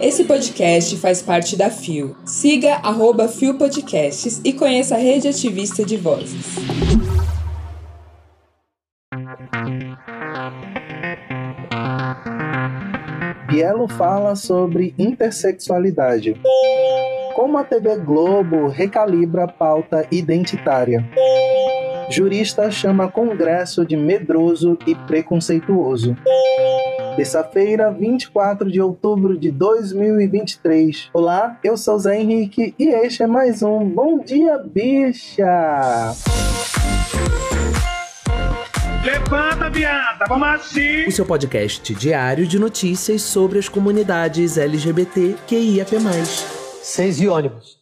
Esse podcast faz parte da FIO. Siga arroba FIO Podcasts e conheça a rede ativista de vozes. Bielo fala sobre intersexualidade. Como a TV Globo recalibra a pauta identitária. Jurista chama Congresso de medroso e preconceituoso. Terça-feira, 24 de outubro de 2023. Olá, eu sou Zé Henrique e este é mais um Bom Dia Bicha! Levanta, viada, vamos assim! O seu podcast diário de notícias sobre as comunidades LGBT QIAP+. Seis e ônibus.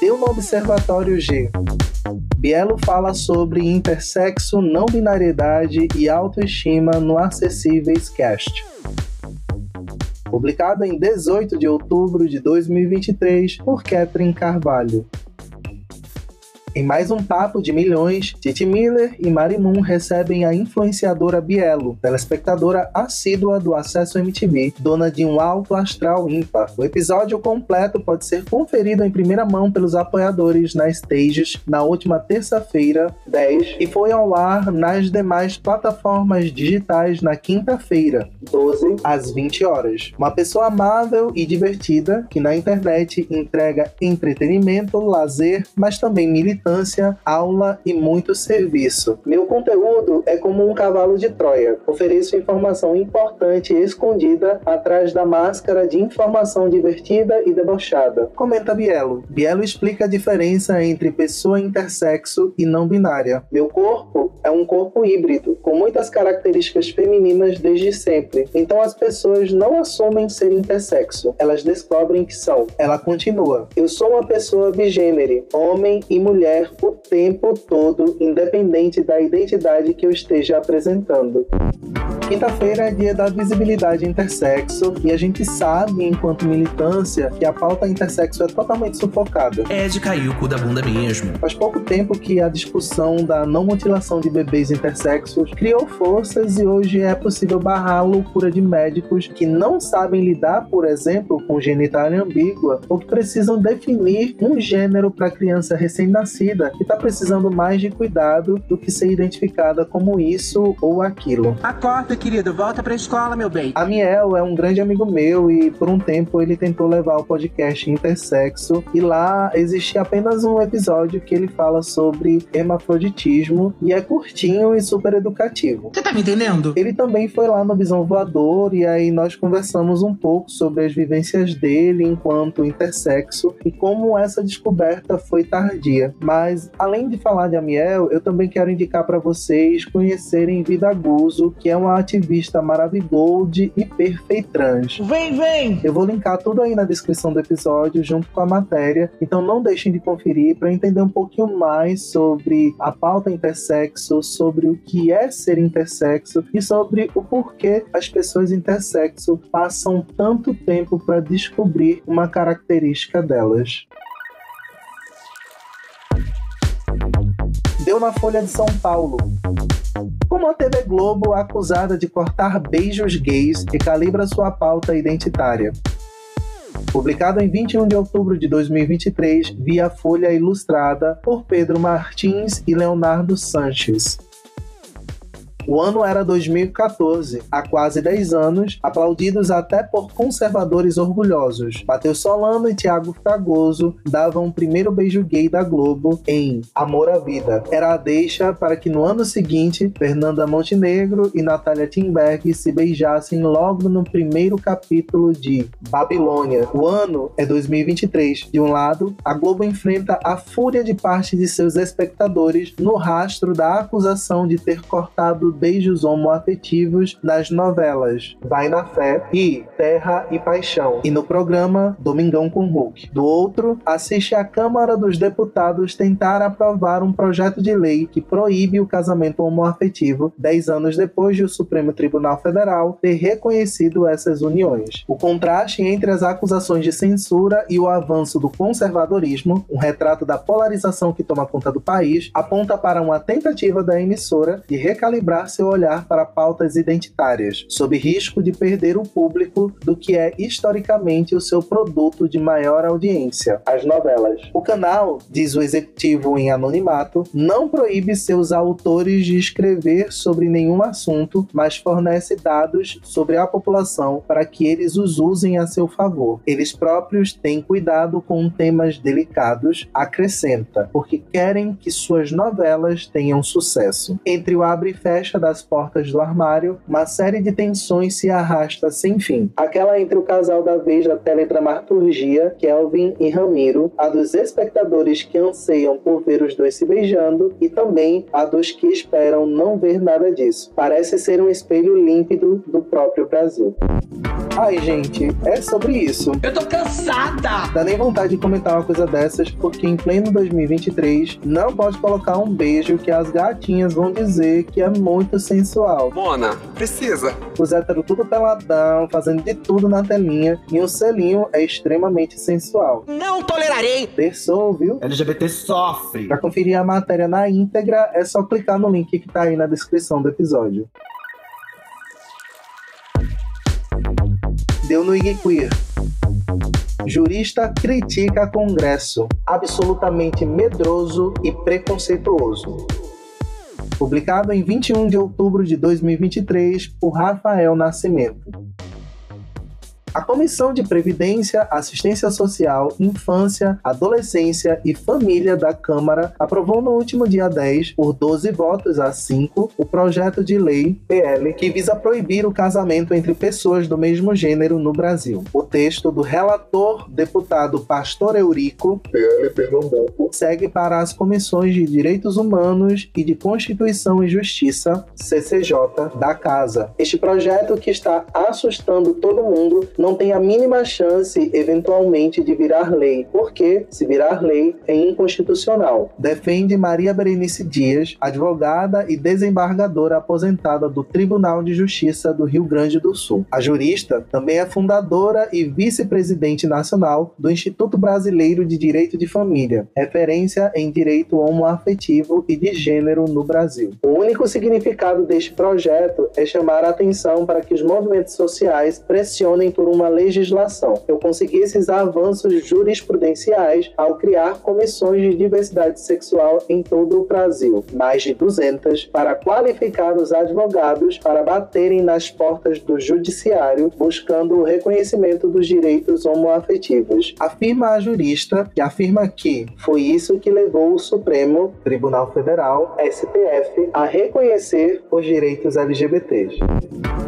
Deu no Observatório G. Bielo fala sobre intersexo, não binariedade e autoestima no Acessíveis Cast. Publicado em 18 de outubro de 2023 por Catherine Carvalho. Em mais um papo de milhões, Titi Miller e Mari Moon recebem a influenciadora Bielo, telespectadora assídua do Acesso MTV, dona de um alto astral ímpar. O episódio completo pode ser conferido em primeira mão pelos apoiadores na Stages na última terça-feira, 10, e foi ao ar nas demais plataformas digitais na quinta-feira, 12, às 20 horas. Uma pessoa amável e divertida que na internet entrega entretenimento, lazer, mas também militância militância, aula e muito serviço. Meu conteúdo é como um cavalo de Troia. Ofereço informação importante escondida atrás da máscara de informação divertida e debochada. Comenta Bielo. Bielo explica a diferença entre pessoa intersexo e não binária. Meu corpo é um corpo híbrido, com muitas características femininas desde sempre. Então as pessoas não assumem ser intersexo, elas descobrem que são. Ela continua: Eu sou uma pessoa bigênere, homem e mulher mulher o tempo todo, independente da identidade que eu esteja apresentando. Quinta-feira é dia da visibilidade intersexo e a gente sabe, enquanto militância, que a pauta intersexo é totalmente sufocada. É de cair o cu da bunda mesmo. Faz pouco tempo que a discussão da não mutilação de bebês intersexos criou forças e hoje é possível barrar a loucura de médicos que não sabem lidar, por exemplo, com genitália ambígua ou que precisam definir um gênero para criança recém-nascida que está precisando mais de cuidado do que ser identificada como isso ou aquilo. Acorda, querido, volta pra escola, meu bem. A Miel é um grande amigo meu e por um tempo ele tentou levar o podcast Intersexo e lá existe apenas um episódio que ele fala sobre hermafroditismo e é curtinho e super educativo. Você tá me entendendo? Ele também foi lá no Visão Voador e aí nós conversamos um pouco sobre as vivências dele enquanto intersexo e como essa descoberta foi tardia. Mas além de falar de Amiel, eu também quero indicar para vocês conhecerem Vida Guzo, que é uma ativista maravigold e perfeitrans. Vem, vem! Eu vou linkar tudo aí na descrição do episódio junto com a matéria, então não deixem de conferir para entender um pouquinho mais sobre a pauta intersexo, sobre o que é ser intersexo e sobre o porquê as pessoas intersexo passam tanto tempo para descobrir uma característica delas. Deu na Folha de São Paulo. Como a TV Globo acusada de cortar beijos gays recalibra sua pauta identitária. Publicado em 21 de outubro de 2023 via Folha Ilustrada por Pedro Martins e Leonardo Sanches. O ano era 2014, há quase 10 anos, aplaudidos até por conservadores orgulhosos. Matheus Solano e Tiago Fragoso davam o primeiro beijo gay da Globo em Amor à Vida. Era a deixa para que no ano seguinte, Fernanda Montenegro e Natália Timberg se beijassem logo no primeiro capítulo de Babilônia. O ano é 2023. De um lado, a Globo enfrenta a fúria de parte de seus espectadores no rastro da acusação de ter cortado beijos homoafetivos nas novelas Vai na Fé e Terra e Paixão, e no programa Domingão com Hulk. Do outro, assiste a Câmara dos Deputados tentar aprovar um projeto de lei que proíbe o casamento homoafetivo, dez anos depois de o Supremo Tribunal Federal ter reconhecido essas uniões. O contraste entre as acusações de censura e o avanço do conservadorismo, um retrato da polarização que toma conta do país, aponta para uma tentativa da emissora de recalibrar seu olhar para pautas identitárias, sob risco de perder o público do que é historicamente o seu produto de maior audiência, as novelas. O canal, diz o executivo em anonimato, não proíbe seus autores de escrever sobre nenhum assunto, mas fornece dados sobre a população para que eles os usem a seu favor. Eles próprios têm cuidado com temas delicados, acrescenta, porque querem que suas novelas tenham sucesso. Entre o abre e fecha das portas do armário, uma série de tensões se arrasta sem fim. Aquela entre o casal da vez da teledramaturgia, Kelvin e Ramiro, a dos espectadores que anseiam por ver os dois se beijando e também a dos que esperam não ver nada disso. Parece ser um espelho límpido do próprio Brasil. Ai, gente, é sobre isso. Eu tô cansada! Dá nem vontade de comentar uma coisa dessas, porque em pleno 2023 não pode colocar um beijo que as gatinhas vão dizer que é muito sensual. Mona, precisa. Os héteros tudo peladão, fazendo de tudo na telinha, e o selinho é extremamente sensual. Não tolerarei! Terçou, viu? LGBT sofre! Para conferir a matéria na íntegra, é só clicar no link que tá aí na descrição do episódio. Deu no IG Queer. Jurista critica Congresso, absolutamente medroso e preconceituoso. Publicado em 21 de outubro de 2023 por Rafael Nascimento. A Comissão de Previdência, Assistência Social, Infância, Adolescência e Família da Câmara aprovou no último dia 10, por 12 votos a 5, o projeto de lei PL que visa proibir o casamento entre pessoas do mesmo gênero no Brasil. O texto do relator deputado Pastor Eurico, PL Pernambuco, segue para as comissões de Direitos Humanos e de Constituição e Justiça, CCJ, da Casa. Este projeto que está assustando todo mundo não tem a mínima chance, eventualmente, de virar lei, porque, se virar lei, é inconstitucional. Defende Maria Berenice Dias, advogada e desembargadora aposentada do Tribunal de Justiça do Rio Grande do Sul. A jurista também é fundadora e vice-presidente nacional do Instituto Brasileiro de Direito de Família, referência em direito homoafetivo e de gênero no Brasil. O único significado deste projeto é chamar a atenção para que os movimentos sociais pressionem por uma legislação. Eu consegui esses avanços jurisprudenciais ao criar comissões de diversidade sexual em todo o Brasil, mais de 200, para qualificar os advogados para baterem nas portas do judiciário buscando o reconhecimento dos direitos homoafetivos. Afirma a jurista que afirma que foi isso que levou o Supremo Tribunal Federal, STF, a reconhecer os direitos LGBTs.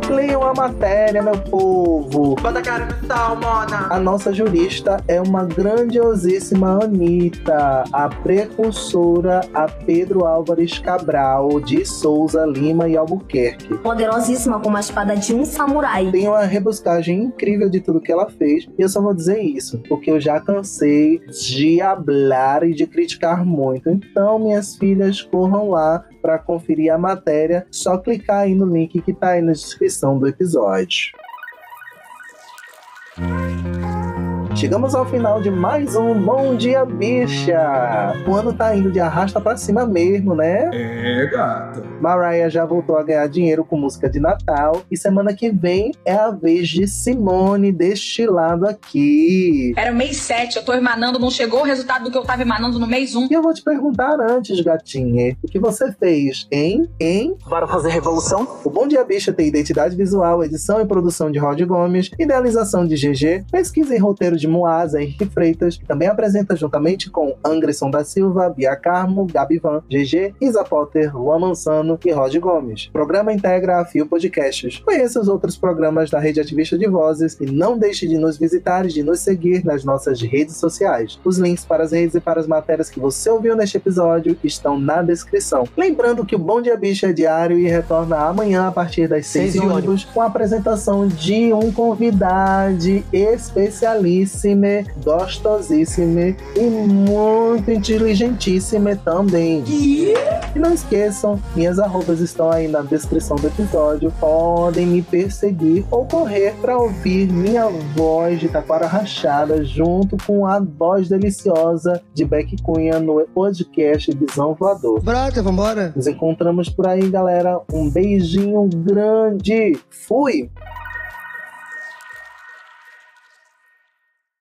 Leiam a matéria, meu povo! Bota a cara no tal, Mona! A nossa jurista é uma grandiosíssima Anitta, a precursora a Pedro Álvares Cabral, de Souza, Lima e Albuquerque. Poderosíssima como a espada de um samurai. Tem uma rebuscagem incrível de tudo que ela fez, e eu só vou dizer isso, porque eu já cansei de hablar e de criticar muito. Então, minhas filhas, corram lá para conferir a matéria, só clicar aí no link que tá aí na descrição do episódio. Chegamos ao final de mais um Bom Dia Bicha. O ano tá indo de arrasta pra cima mesmo, né? É, gata. Mariah já voltou a ganhar dinheiro com música de Natal. E semana que vem é a vez de Simone deste lado aqui. Era mês 7, eu tô emanando, não chegou o resultado do que eu tava emanando no mês 1. E eu vou te perguntar antes, gatinha, o que você fez, hein? Hein? Bora fazer revolução? O Bom Dia Bicha tem identidade visual, edição e produção de Rod Gomes, idealização de GG, pesquisa e roteiro de Moasa, Henrique Freitas, que também apresenta juntamente com Angresson da Silva, Bia Carmo, Gabi Van, GG, Isa Potter, Luan Mansano e Rod Gomes. O programa integra a Fio Podcasts. Conheça os outros programas da Rede Ativista de Vozes e não deixe de nos visitar e de nos seguir nas nossas redes sociais. Os links para as redes e para as matérias que você ouviu neste episódio estão na descrição. Lembrando que o Bom Dia Bicha é diário e retorna amanhã a partir das 6 Seis e ônibus com a apresentação de um convidado especialíssimo belíssima, gostosíssima e muito inteligentíssima também. E não esqueçam, minhas arrobas estão aí na descrição do episódio. Podem me perseguir ou correr para ouvir minha voz de taquara rachada junto com a voz deliciosa de Beck Cunha no podcast Visão Voador. Brota, vambora. Nos encontramos por aí, galera. Um beijinho grande. Fui!